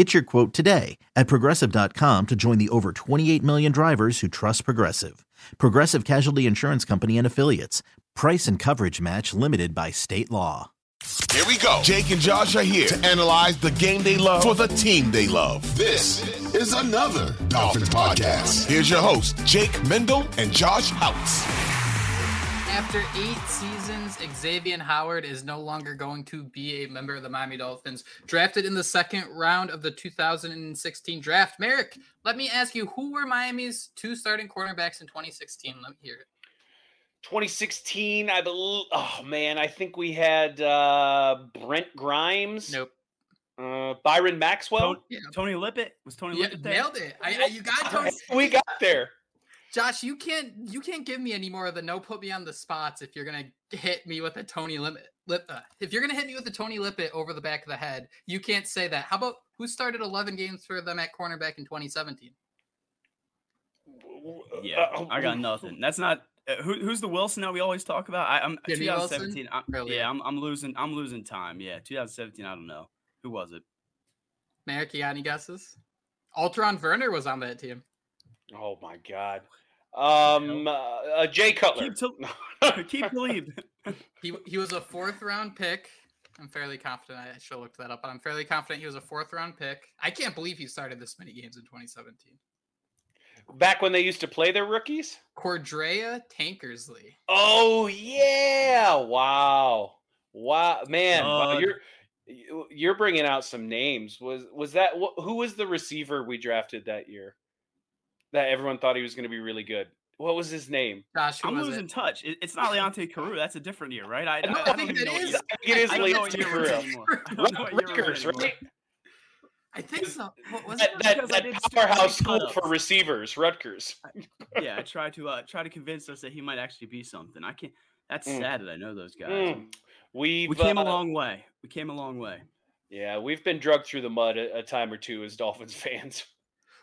Get your quote today at progressive.com to join the over 28 million drivers who trust Progressive. Progressive Casualty Insurance Company and Affiliates. Price and coverage match limited by state law. Here we go. Jake and Josh are here to analyze the game they love for the team they love. This is another Dolphins podcast. Here's your host, Jake Mendel and Josh Houtz. After eight seasons, Xavien Howard is no longer going to be a member of the Miami Dolphins. Drafted in the second round of the 2016 draft. Marek, let me ask you, who were Miami's two starting cornerbacks in 2016? Let me hear it. 2016, I believe. Oh man, I think we had uh, Brent Grimes. Nope. Uh, Byron Maxwell. Tony, Tony Lippett was Tony Yeah, Lippett there? nailed it. I, I, you got Tony. we got there. Josh, you can't you can't give me any more of the no put me on the spots if you're gonna hit me with a Tony Limit Lip. Uh, if you're gonna hit me with a Tony Lippett over the back of the head, you can't say that. How about who started 11 games for them at cornerback in 2017? Yeah, Uh, I got nothing. That's not uh, who, who's the Wilson that we always talk about. I, I'm Jimmy 2017. I'm, Really? yeah, I'm, I'm losing. I'm losing time. Yeah, 2017. I don't know Oh my God. Um, uh, uh, Jay Cutler. Keep to- keep believe. He he was a fourth round pick. I'm fairly confident. I should have looked that up, but I'm fairly confident he was a fourth round pick. I can't believe he started this many games in 2017. Back when they used to play their rookies. Cordrea Tankersley. Oh yeah! Wow, wow, man, wow, Uh, you're you- you're bringing out some names. Was was that wh- who was the receiver we drafted that year? That everyone thought he was going to be really good. What was his name? Josh, I'm losing it? touch. It, it's not Leonte Carroo. That's a different year, right? I, No, I, I don't think even that know what is- year- I think it is I Leonte what year we're in Carroo. anymore. I don't know what year we're in Rutgers, right? I think so. What was That, it? that, Because that powerhouse school for receivers, Rutgers. Yeah, I tried to uh, try to convince us that he might actually be something. I can't. That's Mm. sad that I know those guys. Mm. We've, We came uh, a long way. We came a long way. Yeah, we've been drugged through the mud a, a time or two as Dolphins fans.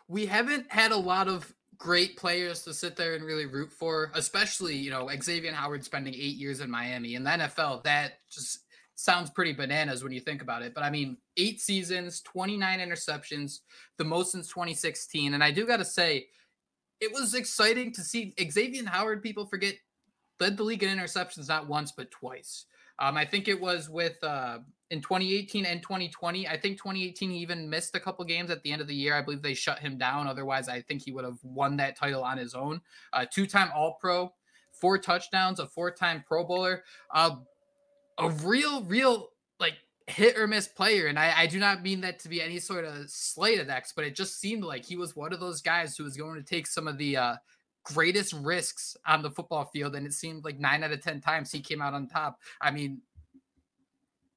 We haven't had a lot of great players to sit there and really root for, especially, you know, Xavien Howard spending eight years in Miami. In the NFL, that just sounds pretty bananas when you think about it. But I mean, eight seasons, 29 interceptions, the most since 2016. And I do got to say, it was exciting to see Xavien Howard, people forget, led the league in interceptions not once, but twice. Um, I think it was with uh, in 2018 and 2020. I think 2018 he even missed a couple games at the end of the year. I believe they shut him down. Otherwise, I think he would have won that title on his own. Uh, two-time All-Pro, four touchdowns, a four-time Pro Bowler, uh, a real, real like hit or miss player. And I, I do not mean that to be any sort of slight at X, but it just seemed like he was one of those guys who was going to take some of the uh, greatest risks on the football field. And it seemed like nine out of 10 times he came out on top. I mean,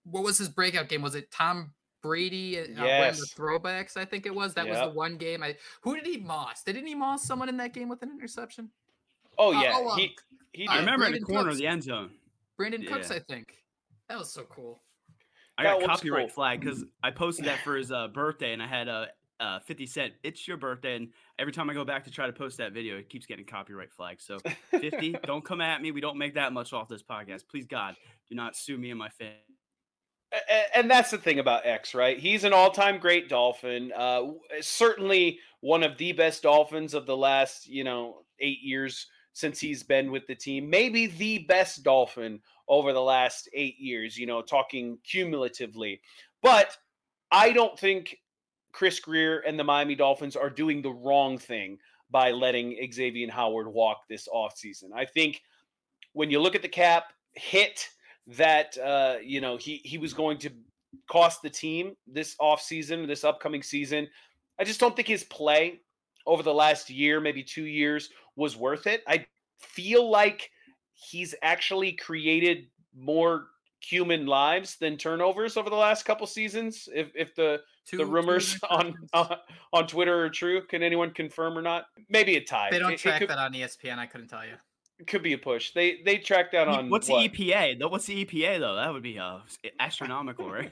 what was his breakout game? Was it Tom Brady uh, Yes. the throwbacks? I think it was. That was the one game. I who did he moss? Didn't he moss someone in that game with an interception? Oh Uh, yeah, oh, um, he he uh, I did. remember in the corner Cooks. of the end zone. Brandin Cooks, Yeah. I think. That was so cool. I got was copyright cool. flag because I posted that for his uh, birthday, and I had a uh, 50 cent. It's your birthday, and every time I go back to try to post that video, it keeps getting copyright flagged. So 50, don't come at me. We don't make that much off this podcast. Please God, do not sue me and my fan. And that's the thing about X, right? He's an all-time great Dolphin. Uh, certainly one of the best Dolphins of the last, you know, eight years since he's been with the team. Maybe the best Dolphin over the last eight years. You know, talking cumulatively. But I don't think Chris Grier and the Miami Dolphins are doing the wrong thing by letting Xavien Howard walk this offseason. I think when you look at the cap hit that uh, you know he he was going to cost the team this offseason, this upcoming season. I just don't think his play over the last year, maybe two years, was worth it. I feel like he's actually created more human lives than turnovers over the last couple seasons. If if the two, the rumors on, on on Twitter are true, can anyone confirm or not? Maybe a tie. They don't it, track it could, that on ESPN. I couldn't tell you. Could be a push. They they track that on what's what? the EPA? What's the EPA though? That would be uh, astronomical, right?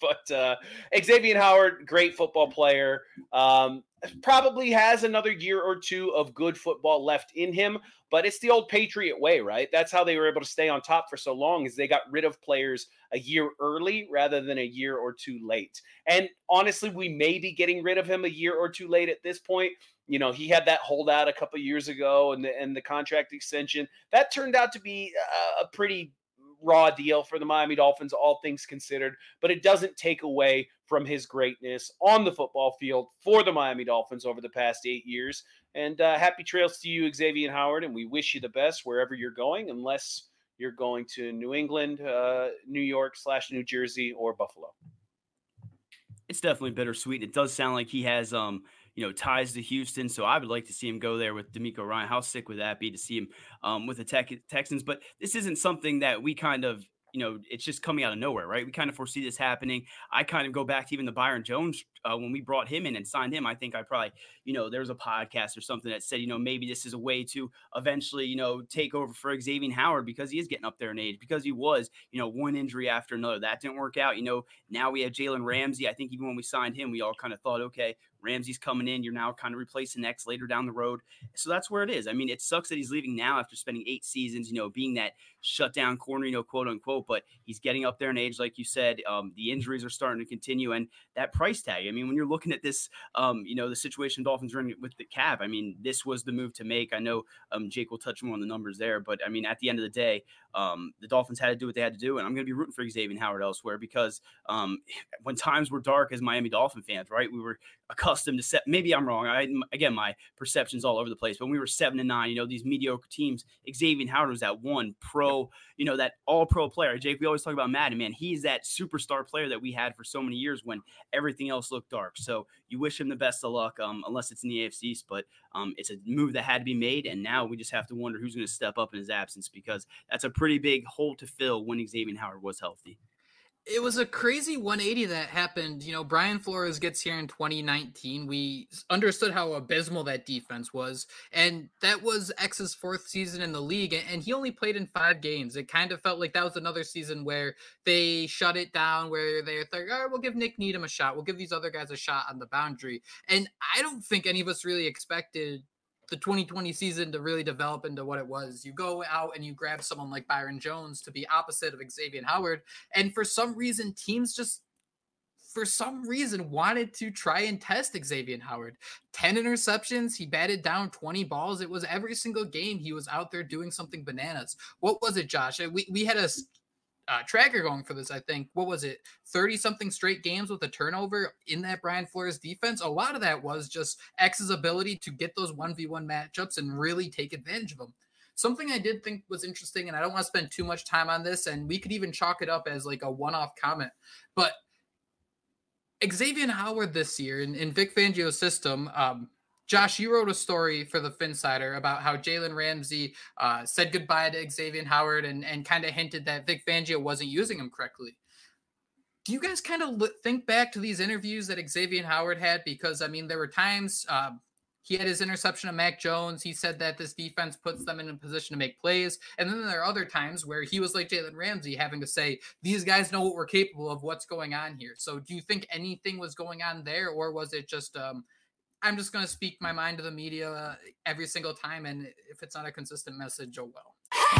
but uh, Xavien Howard, great football player. Um, probably has another year or two of good football left in him, but it's the old Patriot way, right? That's how they were able to stay on top for so long is they got rid of players a year early rather than a year or two late. And honestly, we may be getting rid of him a year or two late at this point. You know, he had that holdout a couple years ago and the, and the contract extension. That turned out to be a pretty raw deal for the Miami Dolphins, all things considered, but it doesn't take away from his greatness on the football field for the Miami Dolphins over the past eight years. And uh, happy trails to you, Xavien Howard, and we wish you the best wherever you're going, unless you're going to New England, uh, New York slash New Jersey, or Buffalo. It's definitely bittersweet. It does sound like he has um, you know, ties to Houston. So I would like to see him go there with DeMeco Ryan. How sick would that be to see him um, with the Tech- Texans? But this isn't something that we kind of you know, it's just coming out of nowhere, right? We kind of foresee this happening. I kind of go back to even the Byron Jones uh, when we brought him in and signed him. I think I probably, you know, there was a podcast or something that said, you know, maybe this is a way to eventually, you know, take over for Xavien Howard because he is getting up there in age, because he was, you know, one injury after another. That didn't work out. You know, now we have Jalen Ramsey. I think even when we signed him, we all kind of thought, okay, Ramsey's coming in. You're now kind of replacing X later down the road. So that's where it is. I mean, it sucks that he's leaving now after spending eight seasons, you know, being that shutdown corner, you know, quote unquote, but he's getting up there in age, like you said. Um, the injuries are starting to continue. And that price tag, I mean, when you're looking at this, um, you know, the situation Dolphins are in with the cap, I mean, this was the move to make. I know um, Jake will touch more on the numbers there, but I mean, at the end of the day, um, the Dolphins had to do what they had to do. And I'm going to be rooting for Xavien Howard elsewhere because um, when times were dark as Miami Dolphin fans, right, we were accustomed to set. Maybe I'm wrong. I again, my perceptions all over the place. But when we were seven and nine, you know, these mediocre teams, Xavien Howard was that one pro, you know, that all pro player. Jake, we always talk about Madden, man. He's that superstar player that we had for so many years when everything else looked dark. So you wish him the best of luck, um, unless it's in the AFC East. But um, it's a move that had to be made, and now we just have to wonder who's going to step up in his absence because that's a pretty big hole to fill when Xavien Howard was healthy it was a crazy 180 that happened. You know, Brian Flores gets here in 2019. We understood how abysmal that defense was, and that was X's fourth season in the league, and he only played in five games. It kind of felt like that was another season where they shut it down, where they thought, all right, we'll give Nik Needham a shot, we'll give these other guys a shot on the boundary. And I don't think any of us really expected the 2020 season to really develop into what it was. You go out and you grab someone like Byron Jones to be opposite of Xavien Howard, and for some reason, teams just for some reason wanted to try and test Xavien Howard. 10 interceptions, he batted down 20 balls. It was every single game he was out there doing something bananas. What was it, Josh? We we had a uh, tracker going for this. I think what was it, thirty something straight games with a turnover in that Brian Flores defense. A lot of that was just X's ability to get those one v one matchups and really take advantage of them. Something I did think was interesting, and I don't want to spend too much time on this, and we could even chalk it up as like a one off comment, but Xavien Howard this year in, in Vic Fangio's system, um, Josh, you wrote a story for the Phinsider about how Jalen Ramsey uh, said goodbye to Xavien Howard and, and kind of hinted that Vic Fangio wasn't using him correctly. Do you guys kind of think back to these interviews that Xavien Howard had? Because, I mean, there were times uh, he had his interception of Mac Jones. He said that this defense puts them in a position to make plays. And then there are other times where he was like Jalen Ramsey, having to say, these guys know what we're capable of, what's going on here. So do you think anything was going on there, or was it just um, – I'm just going to speak my mind to the media uh, every single time. And if it's not a consistent message, oh well.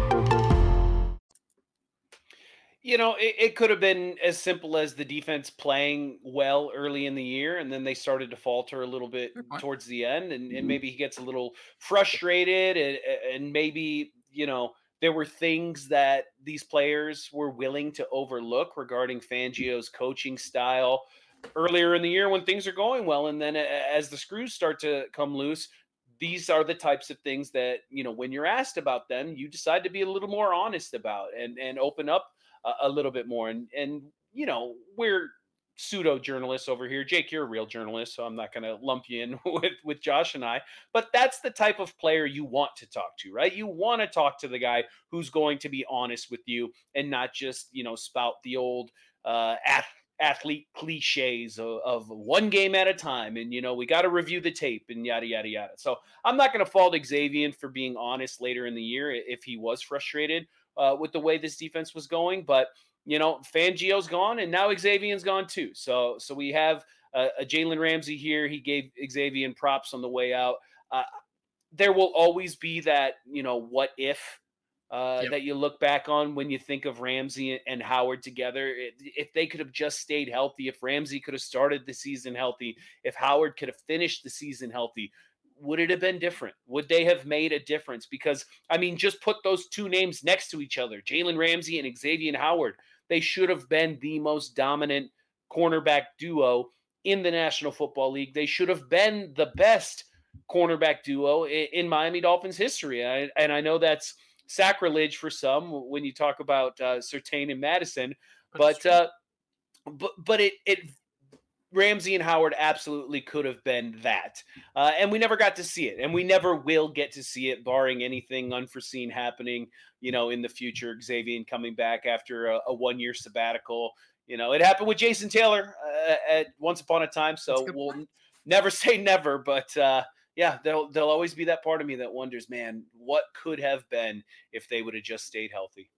You know, it, it, could have been as simple as the defense playing well early in the year, and then they started to falter a little bit towards the end, and, and mm-hmm. maybe he gets a little frustrated, and, and maybe you know there were things that these players were willing to overlook regarding Fangio's coaching style earlier in the year when things are going well, and then as the screws start to come loose, these are the types of things that you know when you're asked about them, you decide to be a little more honest about and and open up a, little bit more. And and you know we're pseudo journalists over here. Jake, you're a real journalist, so I'm not going to lump you in with with Josh and I. But that's the type of player you want to talk to, right? You want to talk to the guy who's going to be honest with you and not just you know spout the old uh, athlete cliches of, of, one game at a time and you know we got to review the tape and yada yada yada so i'm not going to fault xavien for being honest later in the year if he was frustrated uh, with the way this defense was going. But you know, Fangio's gone, and now Xavien's gone too. So so we have a, a Jalen Ramsey here. He gave Xavien props on the way out. Uh, there will always be that you know what if uh, yep. that you look back on when you think of Ramsey and Howard together. If they could have just stayed healthy, if Ramsey could have started the season healthy, if Howard could have finished the season healthy, would it have been different? Would they have made a difference? Because, I mean, just put those two names next to each other Jalen Ramsey and Xavien Howard. They should have been the most dominant cornerback duo in the National Football League. They should have been the best cornerback duo in, Miami Dolphins history. and I know that's sacrilege for some when you talk about uh, Surtain and Madison, but uh, but but it it Ramsey and Howard absolutely could have been that. Uh, and we never got to see it. And we never will get to see it, barring anything unforeseen happening, you know, in the future. Xavien coming back after a, a one year sabbatical. You know, it happened with Jason Taylor uh, at once upon a time. So we'll point. never say never. But uh, yeah, there'll, there'll always be that part of me that wonders, man, what could have been if they would have just stayed healthy?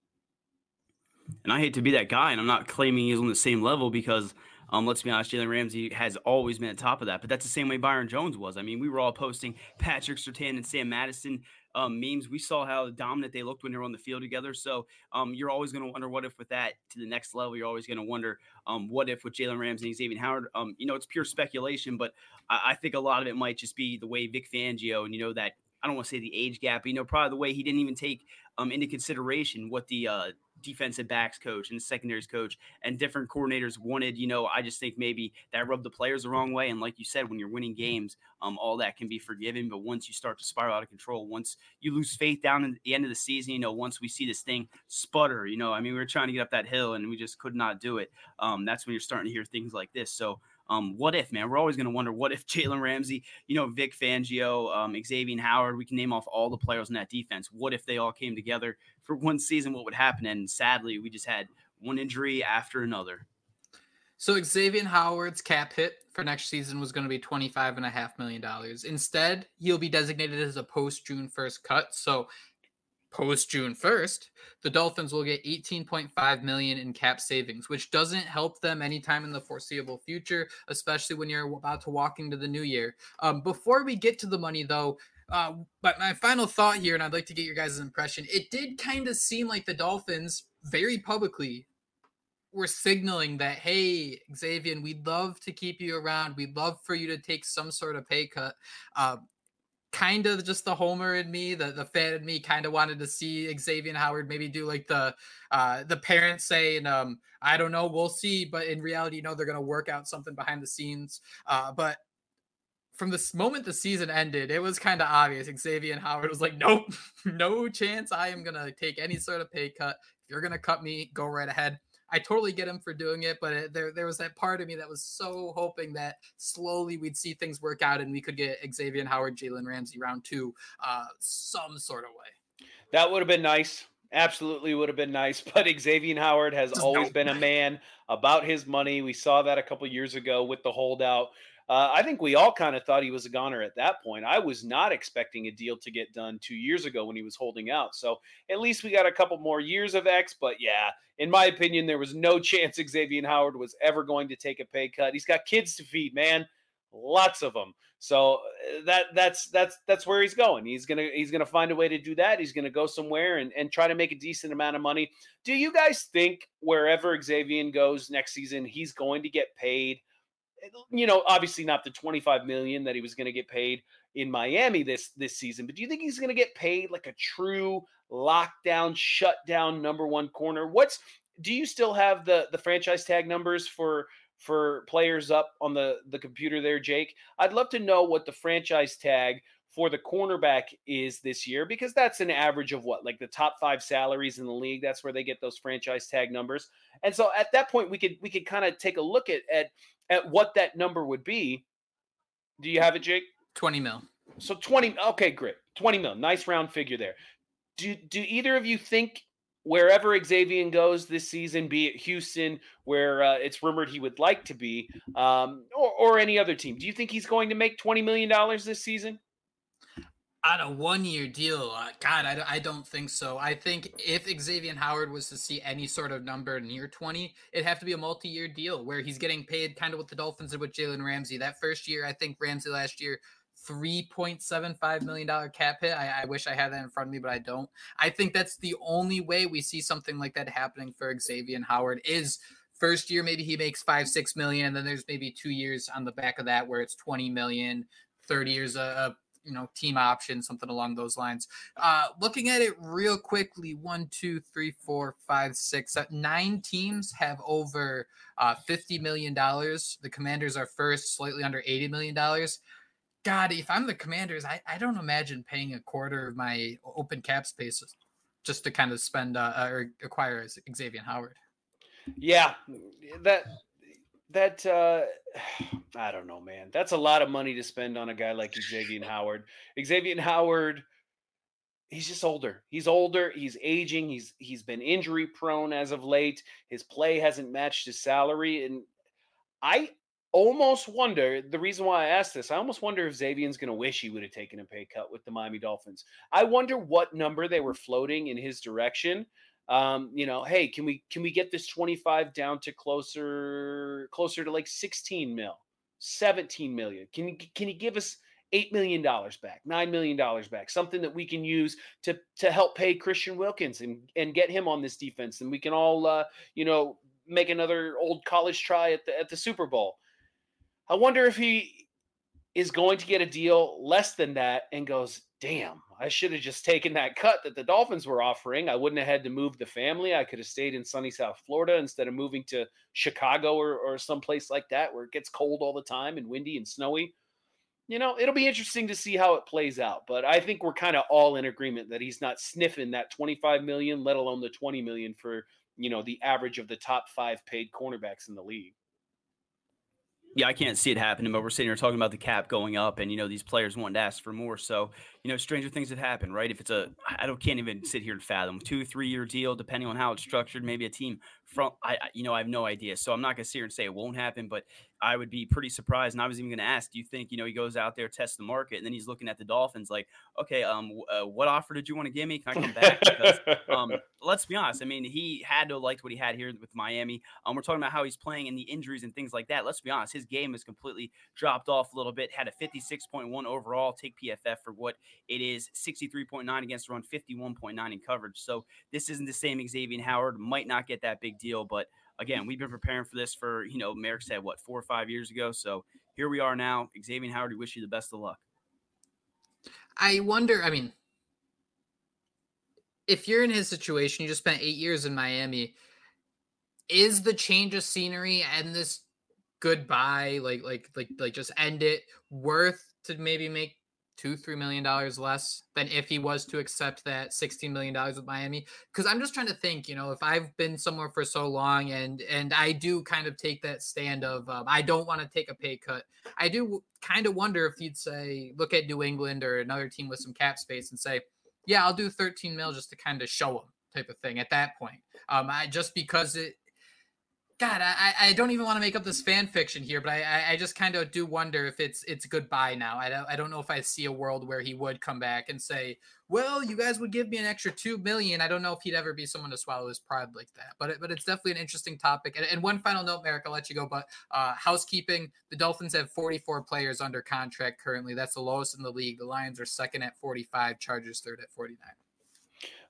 And I hate to be that guy, and I'm not claiming he's on the same level because – um, let's be honest, Jalen Ramsey has always been at top of that, but that's the same way Byron Jones was. I mean, we were all posting Patrick Surtain and Sam Madison um, memes. We saw how dominant they looked when they were on the field together. So um, you're always going to wonder what if with that to the next level. You're always going to wonder um, what if with Jalen Ramsey and Xavien Howard. Um, you know, it's pure speculation, but I, I think a lot of it might just be the way Vic Fangio and you know that I don't want to say the age gap, but, you know, probably the way he didn't even take um, into consideration what the uh, defensive backs coach and secondaries coach and different coordinators wanted. You know, I just think maybe that rubbed the players the wrong way. And like you said, when you're winning games, um, all that can be forgiven. But once you start to spiral out of control, once you lose faith down at the end of the season, you know, once we see this thing sputter, you know, I mean, we were trying to get up that hill and we just could not do it. Um, that's when you're starting to hear things like this. So um, what if, man? We're always going to wonder what if Jalen Ramsey, you know, Vic Fangio, um, Xavien Howard, we can name off all the players in that defense. What if they all came together for one season? What would happen? And sadly, we just had one injury after another. So Xavien Howard's cap hit for next season was going to be $25.5 million. Instead, he'll be designated as a post June 1st cut. So post June 1st, the Dolphins will get 18.5 million in cap savings, which doesn't help them anytime in the foreseeable future, especially when you're about to walk into the new year. Um, before we get to the money, though, uh, but my final thought here, and I'd like to get your guys' impression. It did kind of seem like the Dolphins very publicly were signaling that, hey, Xavien, we'd love to keep you around. We'd love for you to take some sort of pay cut. Uh, kind of just the homer in me, the the fan in me, kind of wanted to see Xavien Howard maybe do like the uh, the parents saying, um, "I don't know, we'll see," but in reality, you know, they're gonna work out something behind the scenes. Uh, but from this moment the season ended, it was kind of obvious. Xavien Howard was like, "Nope, no chance. I am gonna take any sort of pay cut. If you're gonna cut me, go right ahead." I totally get him for doing it, but it, there there was that part of me that was so hoping that slowly we'd see things work out and we could get Xavien Howard, Jalen Ramsey round two, uh, some sort of way. That would have been nice. Absolutely would have been nice. But Xavien Howard has Just always been a man about his money. We saw that a couple years ago with the holdout uh, I think we all kind of thought he was a goner at that point. I was not expecting a deal to get done two years ago when he was holding out. So at least we got a couple more years of X. But yeah, in my opinion, there was no chance Xavien Howard was ever going to take a pay cut. He's got kids to feed, man. lots of them. So uh, that that's that's that's where he's going. He's gonna he's gonna find a way to do that. He's gonna go somewhere and, and try to make a decent amount of money. Do you guys think wherever Xavien goes next season, he's going to get paid? You know, obviously not the 25 million that he was going to get paid in Miami this this season, but do you think he's going to get paid like a true lockdown, shutdown number one corner? What's do you still have the the franchise tag numbers for for players up on the the computer there, Jake? I'd love to know what the franchise tag for the cornerback is this year because that's an average of what like the top 5 salaries in the league that's where they get those franchise tag numbers. And so at that point we could we could kind of take a look at at at what that number would be. Do you have it Jake? 20 mil. So 20 okay great. 20 mil nice round figure there. Do do either of you think wherever Xavien goes this season, be it Houston, where uh, it's rumored he would like to be, um, or, or any other team, do you think he's going to make $20 million this season? On a one year deal, uh, God, I, I don't think so. I think if Xavien Howard was to see any sort of number near 20, it'd have to be a multi year deal where he's getting paid kind of what the Dolphins did with Jalen Ramsey. That first year, I think Ramsey last year $3.75 million cap hit. I, I, wish I had that in front of me, but I don't. I think that's the only way we see something like that happening for Xavien Howard is first year, maybe he makes five, six million, and then there's maybe two years on the back of that where it's 20 million, 30 years a, you know team option something along those lines. Uh looking at it real quickly one two three four five six nine teams have over uh 50 million dollars. The commanders are first slightly under 80 million dollars. God, if I'm the Commanders, I, I don't imagine paying a quarter of my open cap space just to kind of spend uh, or acquire Xavien Howard. Yeah, that that uh, I don't know, man. That's a lot of money to spend on a guy like Xavien Howard. Xavien Howard, he's just older. He's older. He's aging. He's he's been injury prone as of late. His play hasn't matched his salary, and I almost wonder the reason why I asked this. I almost wonder if Xavien's going to wish he would have taken a pay cut with the Miami Dolphins. I wonder what number they were floating in his direction. Um, you know, hey, can we can we get this 25 down to closer closer to like 16 mil, 17 million? Can you can you give us eight million dollars back, nine million dollars back, something that we can use to to help pay Christian Wilkins and and get him on this defense, and we can all uh, you know make another old college try at the at the Super Bowl. I wonder if he is going to get a deal less than that and goes, damn, I should have just taken that cut that the Dolphins were offering. I wouldn't have had to move the family. I could have stayed in sunny South Florida instead of moving to Chicago or, or someplace like that where it gets cold all the time and windy and snowy. You know, it'll be interesting to see how it plays out. But I think we're kind of all in agreement that he's not sniffing that 25 million, let alone the 20 million for, you know, the average of the top five paid cornerbacks in the league yeah, I can't see it happening, but we're sitting here talking about the cap going up and, you know, these players wanting to ask for more. So, you know, stranger things have happened, right? If it's a, I don't, can't even sit here and fathom two, three year deal, depending on how it's structured, maybe a team from, I, you know, I have no idea. So I'm not going to sit here and say it won't happen, but I would be pretty surprised. And I was even going to ask, do you think, you know, he goes out there, tests the market, and then he's looking at the Dolphins like, okay, um, uh, what offer did you want to give me? Can I come back? Because, um, let's be honest. I mean, he had to liked what he had here with Miami. Um, we're talking about how he's playing and the injuries and things like that. Let's be honest. His game has completely dropped off a little bit. Had a 56.1 overall. Take PFF for what it is 63.9 against the run, 51.9 in coverage. So this isn't the same Xavien Howard. Might not get that big deal, but again, we've been preparing for this for, you know, Marek said what, four or five years ago. So here we are now. Xavien Howard, we wish you the best of luck. I wonder, I mean, if you're in his situation, you just spent eight years in Miami, is the change of scenery and this goodbye, like like like like just end it, worth to maybe make two three million dollars less than if he was to accept that 16 million dollars with miami? Because i'm just trying to think you know if i've been somewhere for so long and and i do kind of take that stand of um, i don't want to take a pay cut i do kind of wonder if you'd say look at new england or another team with some cap space and say yeah i'll do 13 mil just to kind of show them type of thing at that point. Um i just because it God, I, I don't even want to make up this fan fiction here, but I, I just kind of do wonder if it's it's goodbye now. I don't I don't know if I see a world where he would come back and say, "Well, you guys would give me an extra two million. I don't know if he'd ever be someone to swallow his pride like that. But it, but it's definitely an interesting topic. And, and one final note, Marek, I'll let you go. But uh, housekeeping: the Dolphins have 44 players under contract currently. That's the lowest in the league. The Lions are second at 45, Chargers third at 49.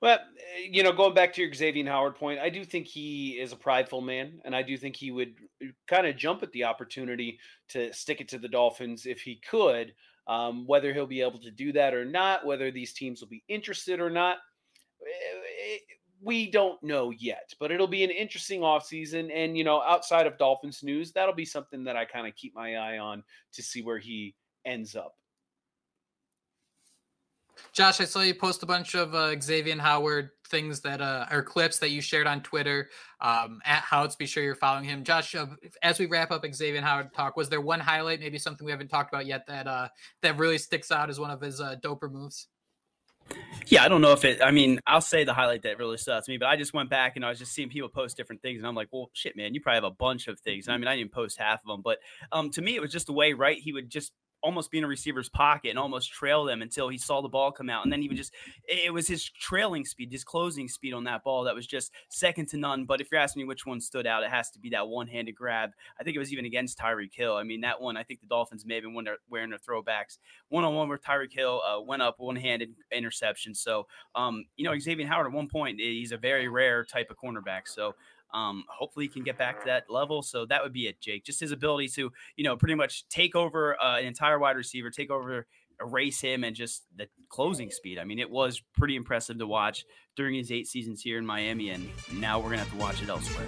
Well, eh, you know, going back to your Xavien Howard point, I do think he is a prideful man, and I do think he would eh, kind of jump at the opportunity to stick it to the Dolphins if he could. Um, whether he'll be able to do that or not, whether these teams will be interested or not, eh, we don't know yet. But it'll be an interesting offseason. And, you know, outside of Dolphins news, that'll be something that I kind of keep my eye on to see where he ends up. Josh, I saw you post a bunch of uh, Xavien Howard things that uh, are clips that you shared on Twitter um, at Houtz. Be sure you're following him. Josh, uh, as we wrap up Xavien Howard talk, was there one highlight, maybe something we haven't talked about yet, that uh, that really sticks out as one of his uh, doper moves? Yeah, I don't know if it. I mean, I'll say the highlight that really stood out to me, but I just went back and I was just seeing people post different things, and I'm like, well, shit, man, you probably have a bunch of things. I mean, I didn't post half of them, but um, to me, it was just the way, right? He would just almost be in a receiver's pocket and almost trail them until he saw the ball come out. And then he would just, it was his trailing speed, his closing speed on that ball that was just second to none. But if you're asking me which one stood out, it has to be that one handed grab. I think it was even against Tyreek Hill. I mean, that one, I think the Dolphins may have been wearing their throwbacks. One on one with Tyreek Hill uh, went up one handed interception. So, um, you know, Xavien Howard at one point, he's a very rare type of cornerback. So, um, hopefully, he can get back to that level. So that would be it, Jake. Just his ability to, you know, pretty much take over uh, an entire wide receiver, take over, erase him, and just the closing speed. I mean, it was pretty impressive to watch during his eight seasons here in Miami, and now we're gonna have to watch it elsewhere.